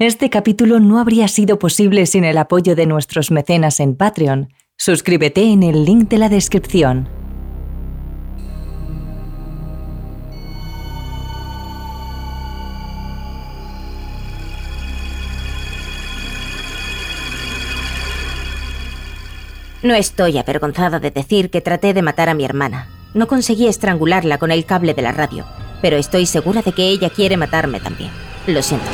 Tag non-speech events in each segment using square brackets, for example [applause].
Este capítulo no habría sido posible sin el apoyo de nuestros mecenas en Patreon. Suscríbete en el link de la descripción. No estoy avergonzada de decir que traté de matar a mi hermana. No conseguí estrangularla con el cable de la radio, pero estoy segura de que ella quiere matarme también. Lo siento.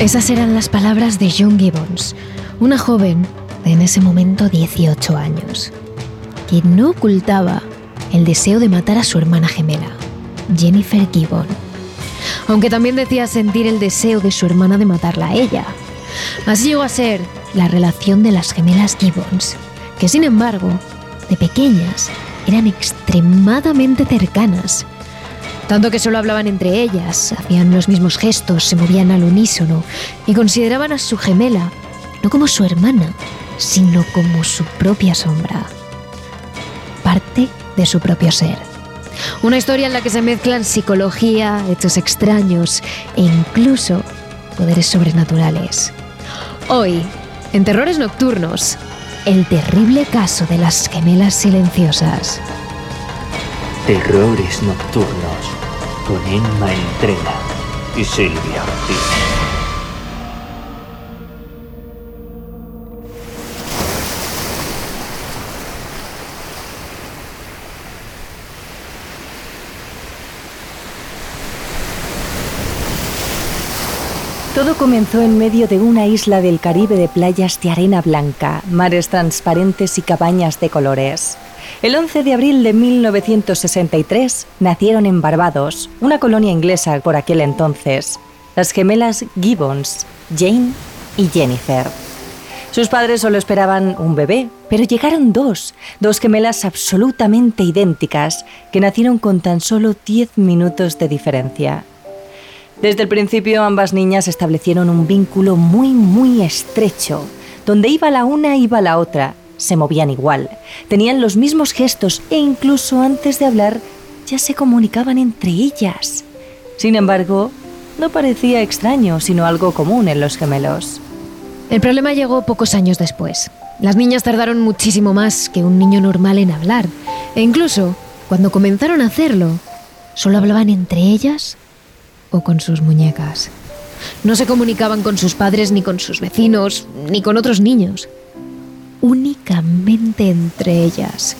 Esas eran las palabras de June Gibbons, una joven de en ese momento 18 años, que no ocultaba el deseo de matar a su hermana gemela, Jennifer Gibbon, aunque también decía sentir el deseo de su hermana de matarla a ella. Así llegó a ser la relación de las gemelas Gibbons, que sin embargo, de pequeñas, eran extremadamente cercanas tanto que solo hablaban entre ellas, hacían los mismos gestos, se movían al unísono y consideraban a su gemela no como su hermana, sino como su propia sombra, parte de su propio ser. Una historia en la que se mezclan psicología, hechos extraños e incluso poderes sobrenaturales. Hoy, en Terrores Nocturnos, el terrible caso de las gemelas silenciosas. Terrores Nocturnos con Emma Entrena y Silvia Ortiz. Todo comenzó en medio de una isla del Caribe de playas de arena blanca, mares transparentes y cabañas de colores. El 11 de abril de 1963 nacieron en Barbados, una colonia inglesa por aquel entonces, las gemelas Gibbons, Jane y Jennifer. Sus padres solo esperaban un bebé, pero llegaron dos, dos gemelas absolutamente idénticas, que nacieron con tan solo 10 minutos de diferencia. Desde el principio ambas niñas establecieron un vínculo muy, muy estrecho. Donde iba la una, iba la otra, se movían igual, tenían los mismos gestos e incluso antes de hablar ya se comunicaban entre ellas. Sin embargo, no parecía extraño, sino algo común en los gemelos. El problema llegó pocos años después. Las niñas tardaron muchísimo más que un niño normal en hablar, e incluso, cuando comenzaron a hacerlo, solo hablaban entre ellas o con sus muñecas. No se comunicaban con sus padres ni con sus vecinos, ni con otros niños únicamente entre ellas.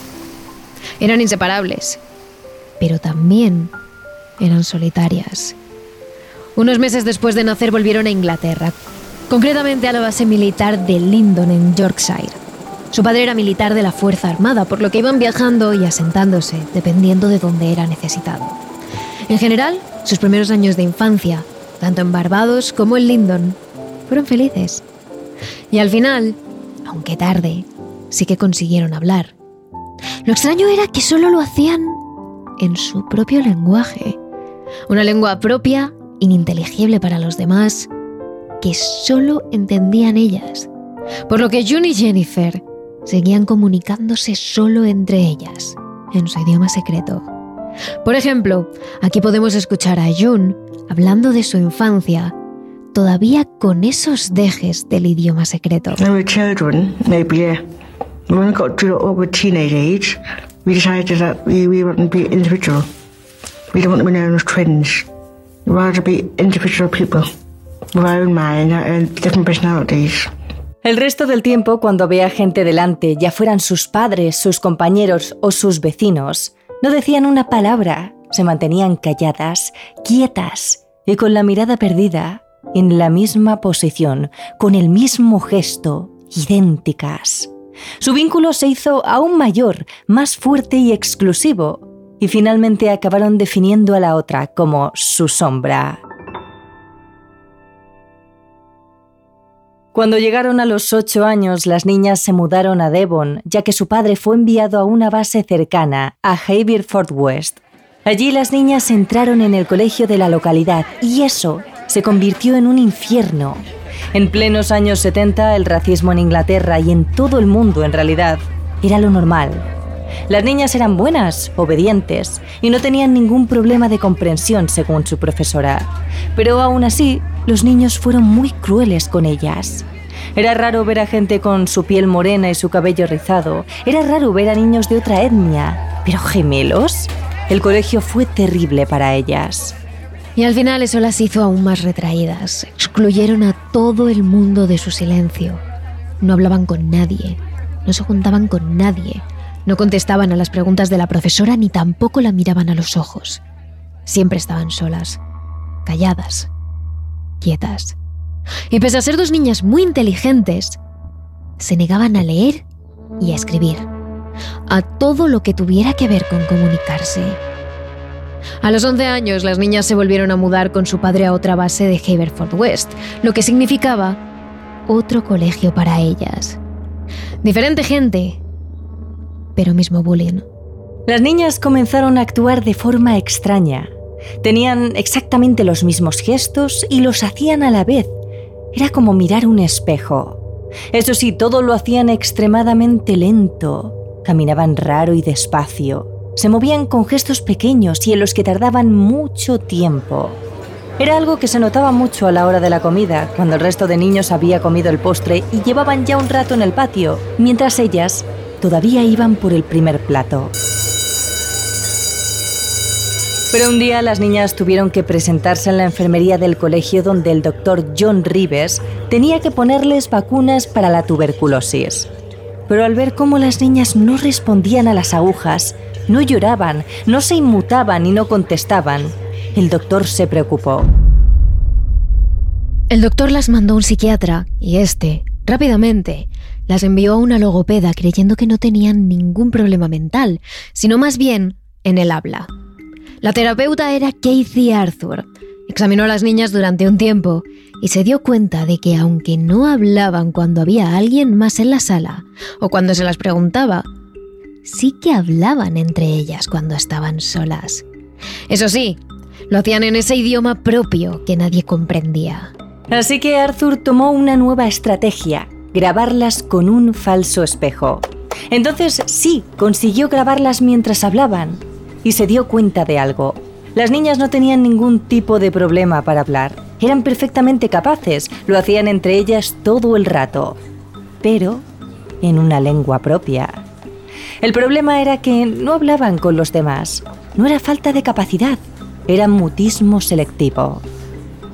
Eran inseparables, pero también eran solitarias. Unos meses después de nacer volvieron a Inglaterra, concretamente a la base militar de Lyndon en Yorkshire. Su padre era militar de la Fuerza Armada, por lo que iban viajando y asentándose, dependiendo de dónde era necesitado. En general, sus primeros años de infancia, tanto en Barbados como en Lyndon, fueron felices. Y al final, aunque tarde, sí que consiguieron hablar. Lo extraño era que solo lo hacían en su propio lenguaje. Una lengua propia, ininteligible para los demás, que solo entendían ellas. Por lo que June y Jennifer seguían comunicándose solo entre ellas, en su idioma secreto. Por ejemplo, aquí podemos escuchar a June hablando de su infancia todavía con esos dejes del idioma secreto. El resto del tiempo, cuando vea gente delante, ya fueran sus padres, sus compañeros o sus vecinos, no decían una palabra, se mantenían calladas, quietas y con la mirada perdida en la misma posición, con el mismo gesto, idénticas. Su vínculo se hizo aún mayor, más fuerte y exclusivo, y finalmente acabaron definiendo a la otra como su sombra. Cuando llegaron a los ocho años, las niñas se mudaron a Devon, ya que su padre fue enviado a una base cercana, a Fort West. Allí las niñas entraron en el colegio de la localidad y eso se convirtió en un infierno. En plenos años 70, el racismo en Inglaterra y en todo el mundo en realidad era lo normal. Las niñas eran buenas, obedientes, y no tenían ningún problema de comprensión según su profesora. Pero aún así, los niños fueron muy crueles con ellas. Era raro ver a gente con su piel morena y su cabello rizado. Era raro ver a niños de otra etnia. Pero gemelos. El colegio fue terrible para ellas. Y al final eso las hizo aún más retraídas. Excluyeron a todo el mundo de su silencio. No hablaban con nadie, no se juntaban con nadie, no contestaban a las preguntas de la profesora ni tampoco la miraban a los ojos. Siempre estaban solas, calladas, quietas. Y pese a ser dos niñas muy inteligentes, se negaban a leer y a escribir, a todo lo que tuviera que ver con comunicarse. A los 11 años, las niñas se volvieron a mudar con su padre a otra base de Haverford West, lo que significaba otro colegio para ellas. Diferente gente, pero mismo bullying. Las niñas comenzaron a actuar de forma extraña. Tenían exactamente los mismos gestos y los hacían a la vez. Era como mirar un espejo. Eso sí, todo lo hacían extremadamente lento. Caminaban raro y despacio. Se movían con gestos pequeños y en los que tardaban mucho tiempo. Era algo que se notaba mucho a la hora de la comida, cuando el resto de niños había comido el postre y llevaban ya un rato en el patio, mientras ellas todavía iban por el primer plato. Pero un día las niñas tuvieron que presentarse en la enfermería del colegio donde el doctor John Rives tenía que ponerles vacunas para la tuberculosis. Pero al ver cómo las niñas no respondían a las agujas, no lloraban, no se inmutaban y no contestaban. El doctor se preocupó. El doctor las mandó a un psiquiatra y este, rápidamente, las envió a una logopeda creyendo que no tenían ningún problema mental, sino más bien en el habla. La terapeuta era Casey Arthur. Examinó a las niñas durante un tiempo y se dio cuenta de que aunque no hablaban cuando había alguien más en la sala o cuando se las preguntaba, sí que hablaban entre ellas cuando estaban solas. Eso sí, lo hacían en ese idioma propio que nadie comprendía. Así que Arthur tomó una nueva estrategia, grabarlas con un falso espejo. Entonces sí, consiguió grabarlas mientras hablaban y se dio cuenta de algo. Las niñas no tenían ningún tipo de problema para hablar. Eran perfectamente capaces, lo hacían entre ellas todo el rato, pero en una lengua propia. El problema era que no hablaban con los demás. No era falta de capacidad, era mutismo selectivo.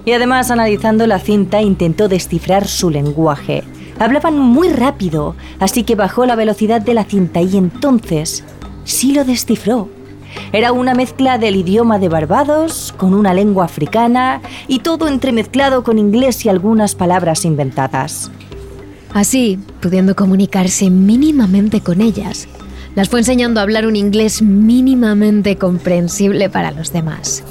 Y además, analizando la cinta, intentó descifrar su lenguaje. Hablaban muy rápido, así que bajó la velocidad de la cinta y entonces sí lo descifró. Era una mezcla del idioma de Barbados con una lengua africana y todo entremezclado con inglés y algunas palabras inventadas. Así, pudiendo comunicarse mínimamente con ellas, las fue enseñando a hablar un inglés mínimamente comprensible para los demás.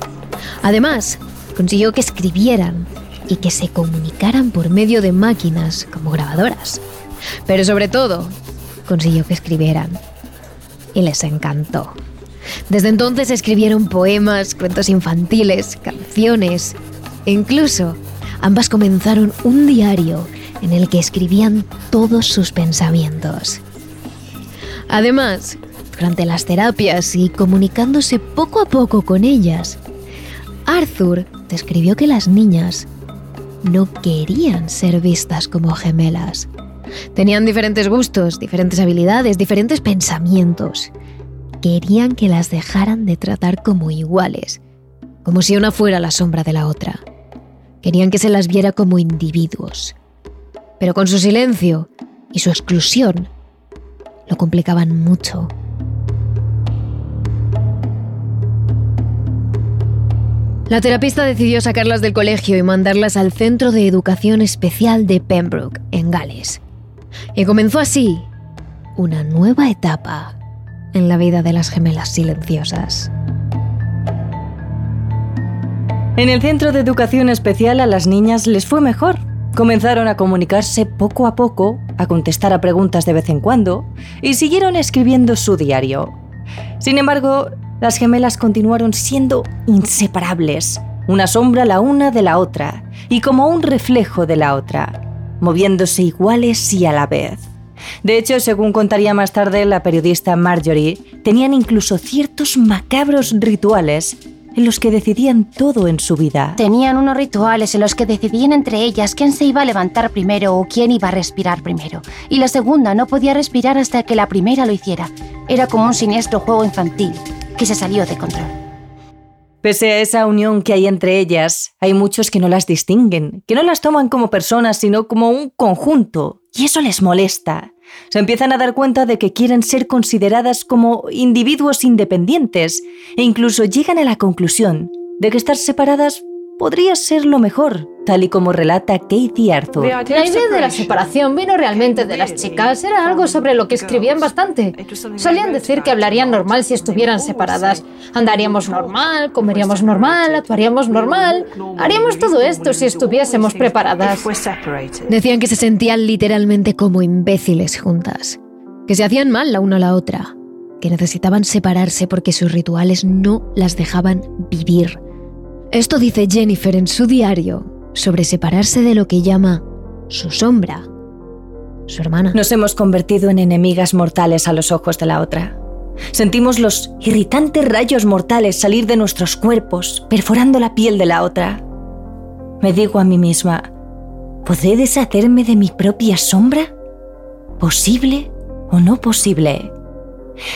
Además, consiguió que escribieran y que se comunicaran por medio de máquinas como grabadoras. Pero sobre todo, consiguió que escribieran. Y les encantó. Desde entonces escribieron poemas, cuentos infantiles, canciones e incluso ambas comenzaron un diario en el que escribían todos sus pensamientos. Además, durante las terapias y comunicándose poco a poco con ellas, Arthur describió que las niñas no querían ser vistas como gemelas. Tenían diferentes gustos, diferentes habilidades, diferentes pensamientos. Querían que las dejaran de tratar como iguales, como si una fuera la sombra de la otra. Querían que se las viera como individuos. Pero con su silencio y su exclusión, lo complicaban mucho. La terapista decidió sacarlas del colegio y mandarlas al Centro de Educación Especial de Pembroke, en Gales. Y comenzó así una nueva etapa en la vida de las gemelas silenciosas. En el Centro de Educación Especial a las niñas les fue mejor. Comenzaron a comunicarse poco a poco, a contestar a preguntas de vez en cuando, y siguieron escribiendo su diario. Sin embargo, las gemelas continuaron siendo inseparables, una sombra la una de la otra, y como un reflejo de la otra, moviéndose iguales y a la vez. De hecho, según contaría más tarde la periodista Marjorie, tenían incluso ciertos macabros rituales en los que decidían todo en su vida. Tenían unos rituales en los que decidían entre ellas quién se iba a levantar primero o quién iba a respirar primero. Y la segunda no podía respirar hasta que la primera lo hiciera. Era como un siniestro juego infantil que se salió de control. Pese a esa unión que hay entre ellas, hay muchos que no las distinguen, que no las toman como personas, sino como un conjunto, y eso les molesta. Se empiezan a dar cuenta de que quieren ser consideradas como individuos independientes e incluso llegan a la conclusión de que estar separadas podría ser lo mejor, tal y como relata Katie Arthur. La idea de la separación vino realmente de las chicas. Era algo sobre lo que escribían bastante. Solían decir que hablarían normal si estuvieran separadas. Andaríamos normal, comeríamos normal, actuaríamos normal. Haríamos todo esto si estuviésemos preparadas. Decían que se sentían literalmente como imbéciles juntas, que se hacían mal la una a la otra, que necesitaban separarse porque sus rituales no las dejaban vivir. Esto dice Jennifer en su diario sobre separarse de lo que llama su sombra, su hermana. Nos hemos convertido en enemigas mortales a los ojos de la otra. Sentimos los irritantes rayos mortales salir de nuestros cuerpos, perforando la piel de la otra. Me digo a mí misma, ¿podré deshacerme de mi propia sombra? ¿Posible o no posible?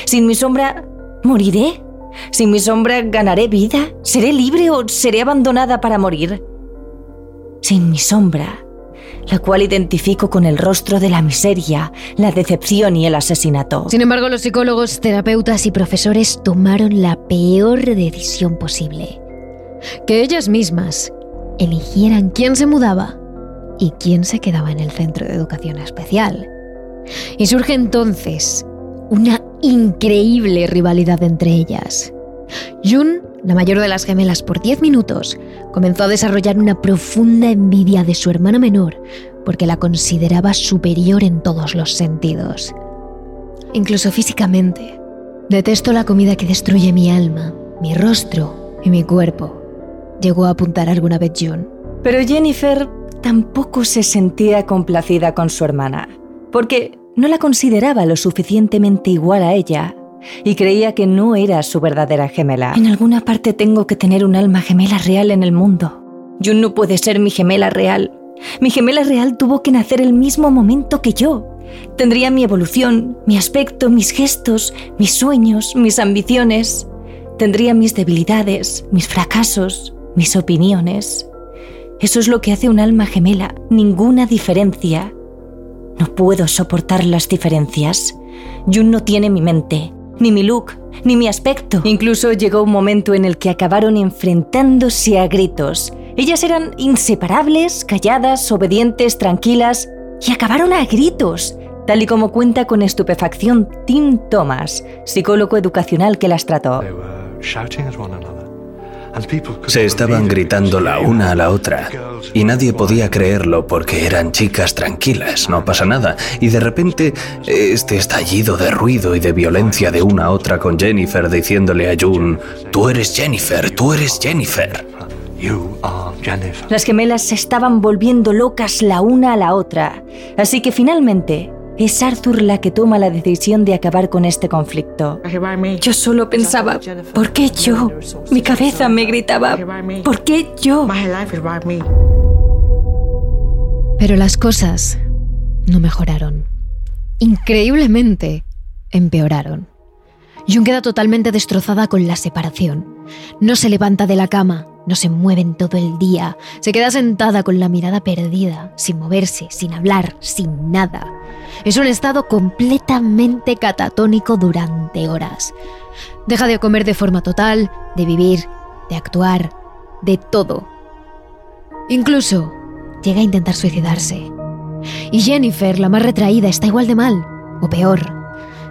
Sin mi sombra, ¿moriré? Sin mi sombra, ¿ganaré vida? ¿Seré libre o seré abandonada para morir? Sin mi sombra, la cual identifico con el rostro de la miseria, la decepción y el asesinato. Sin embargo, los psicólogos, terapeutas y profesores tomaron la peor decisión posible. Que ellas mismas eligieran quién se mudaba y quién se quedaba en el centro de educación especial. Y surge entonces una increíble rivalidad entre ellas. Jun, la mayor de las gemelas por 10 minutos, comenzó a desarrollar una profunda envidia de su hermana menor porque la consideraba superior en todos los sentidos. Incluso físicamente. Detesto la comida que destruye mi alma, mi rostro y mi cuerpo. Llegó a apuntar alguna vez Jun. Pero Jennifer tampoco se sentía complacida con su hermana, porque no la consideraba lo suficientemente igual a ella y creía que no era su verdadera gemela. En alguna parte tengo que tener un alma gemela real en el mundo. Jun no puede ser mi gemela real. Mi gemela real tuvo que nacer el mismo momento que yo. Tendría mi evolución, mi aspecto, mis gestos, mis sueños, mis ambiciones. Tendría mis debilidades, mis fracasos, mis opiniones. Eso es lo que hace un alma gemela, ninguna diferencia. No puedo soportar las diferencias. Jun no tiene mi mente, ni mi look, ni mi aspecto. Incluso llegó un momento en el que acabaron enfrentándose a gritos. Ellas eran inseparables, calladas, obedientes, tranquilas, y acabaron a gritos, tal y como cuenta con estupefacción Tim Thomas, psicólogo educacional que las trató. Se estaban gritando la una a la otra y nadie podía creerlo porque eran chicas tranquilas, no pasa nada. Y de repente este estallido de ruido y de violencia de una a otra con Jennifer diciéndole a June, tú eres Jennifer, tú eres Jennifer. Las gemelas se estaban volviendo locas la una a la otra, así que finalmente es Arthur la que toma la decisión de acabar con este conflicto. Yo solo pensaba, ¿por qué yo? Mi cabeza me gritaba, ¿por qué yo? Pero las cosas no mejoraron. Increíblemente, empeoraron. Jun queda totalmente destrozada con la separación. No se levanta de la cama, no se mueve en todo el día, se queda sentada con la mirada perdida, sin moverse, sin hablar, sin nada. Es un estado completamente catatónico durante horas. Deja de comer de forma total, de vivir, de actuar, de todo. Incluso llega a intentar suicidarse. Y Jennifer, la más retraída, está igual de mal, o peor.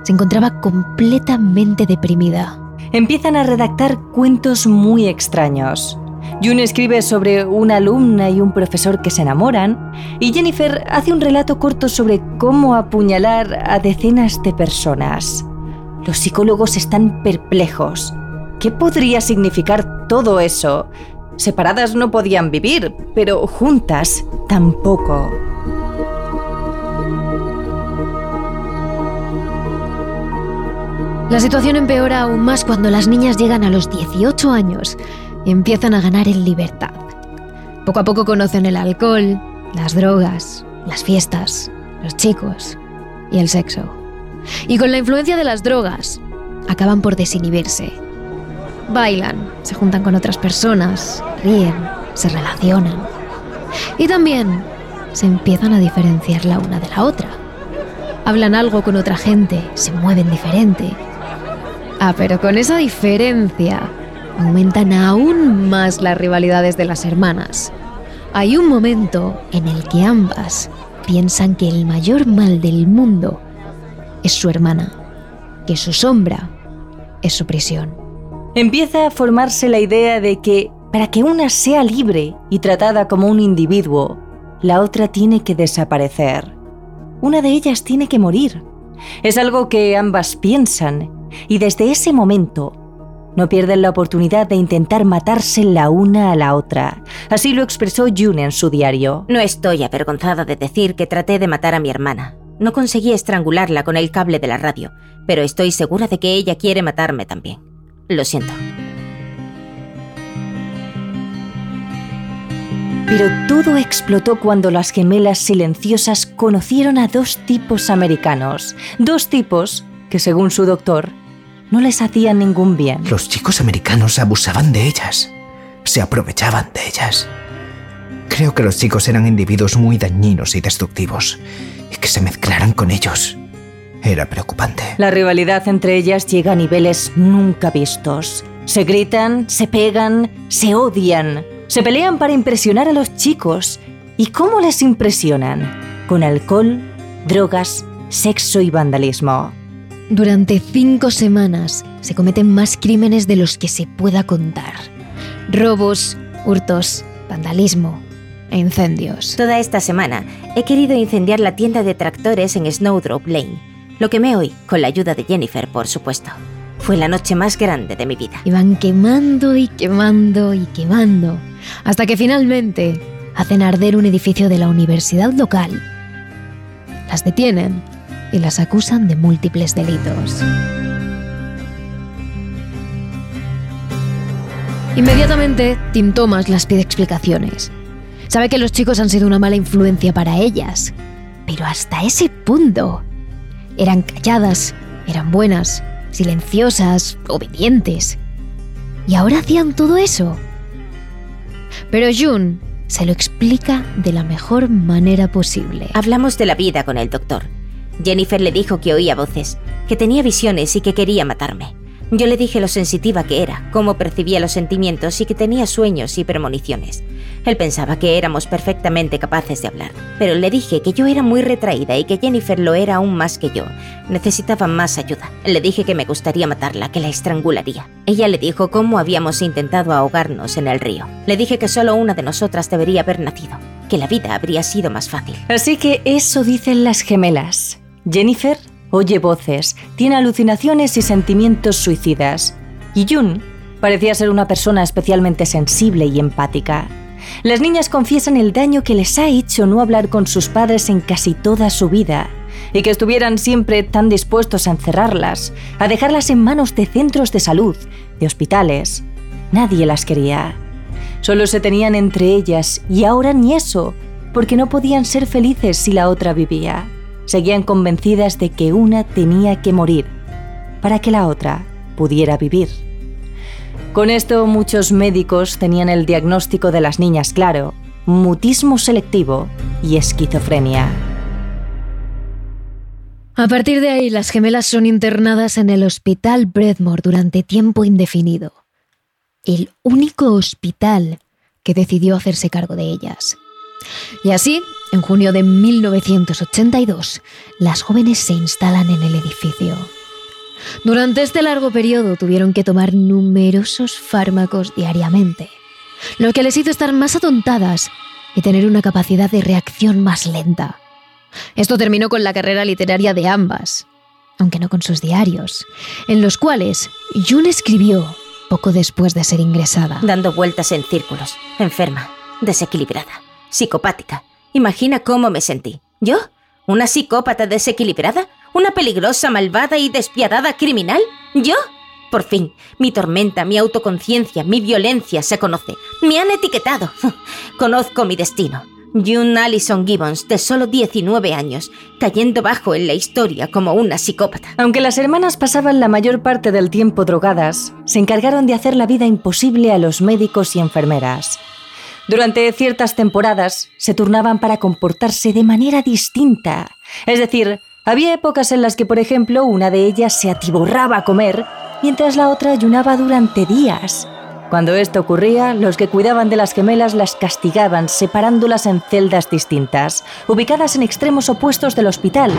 Se encontraba completamente deprimida. Empiezan a redactar cuentos muy extraños. June escribe sobre una alumna y un profesor que se enamoran, y Jennifer hace un relato corto sobre cómo apuñalar a decenas de personas. Los psicólogos están perplejos. ¿Qué podría significar todo eso? Separadas no podían vivir, pero juntas tampoco. La situación empeora aún más cuando las niñas llegan a los 18 años y empiezan a ganar en libertad. Poco a poco conocen el alcohol, las drogas, las fiestas, los chicos y el sexo. Y con la influencia de las drogas, acaban por desinhibirse. Bailan, se juntan con otras personas, ríen, se relacionan. Y también se empiezan a diferenciar la una de la otra. Hablan algo con otra gente, se mueven diferente. Ah, pero con esa diferencia aumentan aún más las rivalidades de las hermanas. Hay un momento en el que ambas piensan que el mayor mal del mundo es su hermana, que su sombra es su prisión. Empieza a formarse la idea de que para que una sea libre y tratada como un individuo, la otra tiene que desaparecer. Una de ellas tiene que morir. Es algo que ambas piensan y desde ese momento no pierden la oportunidad de intentar matarse la una a la otra. Así lo expresó June en su diario. No estoy avergonzada de decir que traté de matar a mi hermana. No conseguí estrangularla con el cable de la radio, pero estoy segura de que ella quiere matarme también. Lo siento. Pero todo explotó cuando las gemelas silenciosas conocieron a dos tipos americanos. Dos tipos que, según su doctor, no les hacían ningún bien. Los chicos americanos abusaban de ellas. Se aprovechaban de ellas. Creo que los chicos eran individuos muy dañinos y destructivos. Y que se mezclaran con ellos era preocupante. La rivalidad entre ellas llega a niveles nunca vistos. Se gritan, se pegan, se odian. Se pelean para impresionar a los chicos. ¿Y cómo les impresionan? Con alcohol, drogas, sexo y vandalismo. Durante cinco semanas se cometen más crímenes de los que se pueda contar. Robos, hurtos, vandalismo e incendios. Toda esta semana he querido incendiar la tienda de tractores en Snowdrop Lane. Lo quemé hoy, con la ayuda de Jennifer, por supuesto. Fue la noche más grande de mi vida. Iban quemando y quemando y quemando, hasta que finalmente hacen arder un edificio de la universidad local. Las detienen y las acusan de múltiples delitos. Inmediatamente, Tim Thomas las pide explicaciones. Sabe que los chicos han sido una mala influencia para ellas, pero hasta ese punto. Eran calladas, eran buenas, silenciosas, obedientes. Y ahora hacían todo eso. Pero June se lo explica de la mejor manera posible. Hablamos de la vida con el doctor. Jennifer le dijo que oía voces, que tenía visiones y que quería matarme. Yo le dije lo sensitiva que era, cómo percibía los sentimientos y que tenía sueños y premoniciones. Él pensaba que éramos perfectamente capaces de hablar, pero le dije que yo era muy retraída y que Jennifer lo era aún más que yo. Necesitaba más ayuda. Le dije que me gustaría matarla, que la estrangularía. Ella le dijo cómo habíamos intentado ahogarnos en el río. Le dije que solo una de nosotras debería haber nacido, que la vida habría sido más fácil. Así que eso dicen las gemelas. Jennifer oye voces, tiene alucinaciones y sentimientos suicidas. Y June parecía ser una persona especialmente sensible y empática. Las niñas confiesan el daño que les ha hecho no hablar con sus padres en casi toda su vida y que estuvieran siempre tan dispuestos a encerrarlas, a dejarlas en manos de centros de salud, de hospitales. Nadie las quería. Solo se tenían entre ellas y ahora ni eso, porque no podían ser felices si la otra vivía seguían convencidas de que una tenía que morir para que la otra pudiera vivir. Con esto muchos médicos tenían el diagnóstico de las niñas claro, mutismo selectivo y esquizofrenia. A partir de ahí, las gemelas son internadas en el Hospital Bredmore durante tiempo indefinido. El único hospital que decidió hacerse cargo de ellas. Y así, en junio de 1982, las jóvenes se instalan en el edificio. Durante este largo periodo tuvieron que tomar numerosos fármacos diariamente, lo que les hizo estar más atontadas y tener una capacidad de reacción más lenta. Esto terminó con la carrera literaria de ambas, aunque no con sus diarios, en los cuales June escribió poco después de ser ingresada. Dando vueltas en círculos, enferma, desequilibrada, psicopática Imagina cómo me sentí. ¿Yo? ¿Una psicópata desequilibrada? ¿Una peligrosa, malvada y despiadada criminal? ¿Yo? Por fin, mi tormenta, mi autoconciencia, mi violencia se conoce. Me han etiquetado. [laughs] Conozco mi destino. June Allison Gibbons, de solo 19 años, cayendo bajo en la historia como una psicópata. Aunque las hermanas pasaban la mayor parte del tiempo drogadas, se encargaron de hacer la vida imposible a los médicos y enfermeras. Durante ciertas temporadas se turnaban para comportarse de manera distinta. Es decir, había épocas en las que, por ejemplo, una de ellas se atiborraba a comer, mientras la otra ayunaba durante días. Cuando esto ocurría, los que cuidaban de las gemelas las castigaban separándolas en celdas distintas, ubicadas en extremos opuestos del hospital.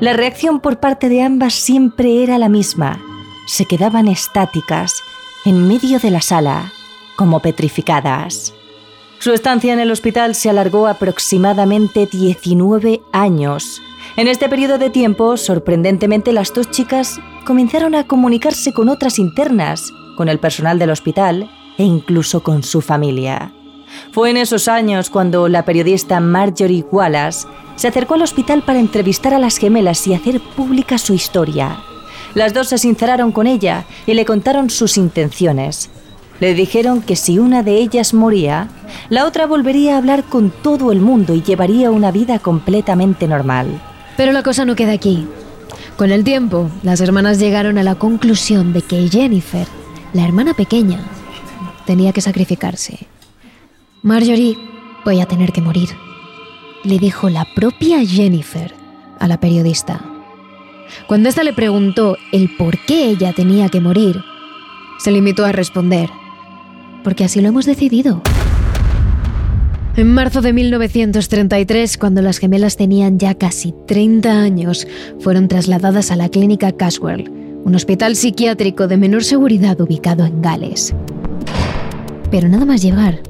La reacción por parte de ambas siempre era la misma. Se quedaban estáticas, en medio de la sala, como petrificadas. Su estancia en el hospital se alargó aproximadamente 19 años. En este periodo de tiempo, sorprendentemente, las dos chicas comenzaron a comunicarse con otras internas, con el personal del hospital e incluso con su familia. Fue en esos años cuando la periodista Marjorie Wallace se acercó al hospital para entrevistar a las gemelas y hacer pública su historia. Las dos se sinceraron con ella y le contaron sus intenciones. Le dijeron que si una de ellas moría, la otra volvería a hablar con todo el mundo y llevaría una vida completamente normal. Pero la cosa no queda aquí. Con el tiempo, las hermanas llegaron a la conclusión de que Jennifer la hermana pequeña tenía que sacrificarse. Marjorie, voy a tener que morir, le dijo la propia Jennifer a la periodista. Cuando ésta le preguntó el por qué ella tenía que morir, se limitó a responder, porque así lo hemos decidido. En marzo de 1933, cuando las gemelas tenían ya casi 30 años, fueron trasladadas a la clínica Caswell, un hospital psiquiátrico de menor seguridad ubicado en Gales. Pero nada más llegar,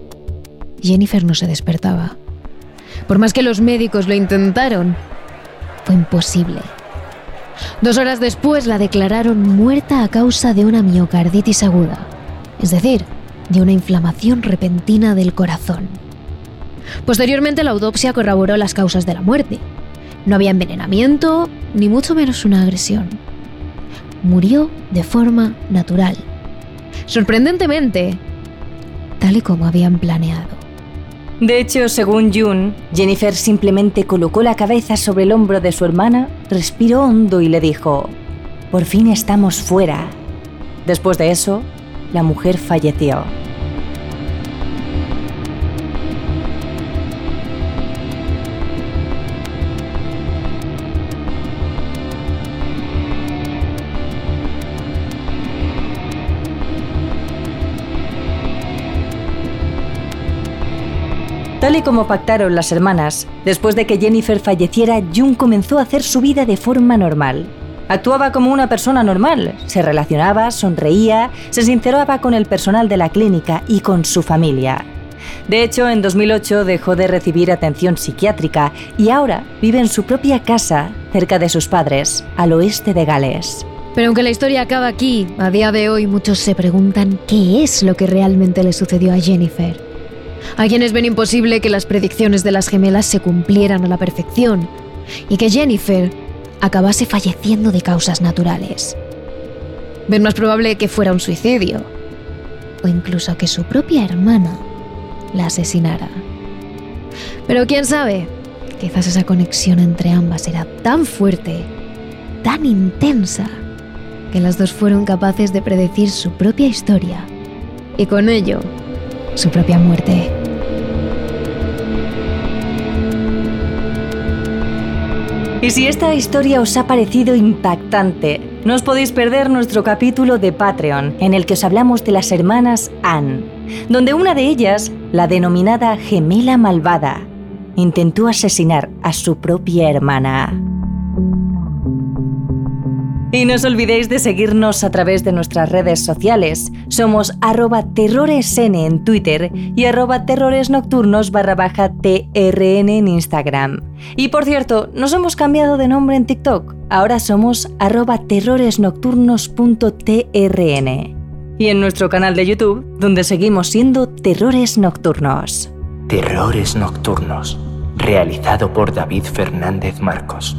Jennifer no se despertaba. Por más que los médicos lo intentaron, fue imposible. Dos horas después la declararon muerta a causa de una miocarditis aguda, es decir, de una inflamación repentina del corazón. Posteriormente la autopsia corroboró las causas de la muerte. No había envenenamiento, ni mucho menos una agresión murió de forma natural. Sorprendentemente, tal y como habían planeado. De hecho, según June, Jennifer simplemente colocó la cabeza sobre el hombro de su hermana, respiró hondo y le dijo, por fin estamos fuera. Después de eso, la mujer falleció. Tal y como pactaron las hermanas, después de que Jennifer falleciera, June comenzó a hacer su vida de forma normal. Actuaba como una persona normal, se relacionaba, sonreía, se sinceraba con el personal de la clínica y con su familia. De hecho, en 2008 dejó de recibir atención psiquiátrica y ahora vive en su propia casa, cerca de sus padres, al oeste de Gales. Pero aunque la historia acaba aquí, a día de hoy muchos se preguntan qué es lo que realmente le sucedió a Jennifer. Hay quienes ven imposible que las predicciones de las gemelas se cumplieran a la perfección y que Jennifer acabase falleciendo de causas naturales. Ven más probable que fuera un suicidio o incluso que su propia hermana la asesinara. Pero quién sabe, quizás esa conexión entre ambas era tan fuerte, tan intensa, que las dos fueron capaces de predecir su propia historia y con ello su propia muerte. Y si esta historia os ha parecido impactante, no os podéis perder nuestro capítulo de Patreon, en el que os hablamos de las hermanas Anne, donde una de ellas, la denominada gemela malvada, intentó asesinar a su propia hermana. Y no os olvidéis de seguirnos a través de nuestras redes sociales. Somos arroba terroresn en Twitter y arroba terroresnocturnos barra baja trn en Instagram. Y por cierto, nos hemos cambiado de nombre en TikTok. Ahora somos arroba terroresnocturnos.trn. Y en nuestro canal de YouTube, donde seguimos siendo Terrores Nocturnos. Terrores Nocturnos, realizado por David Fernández Marcos.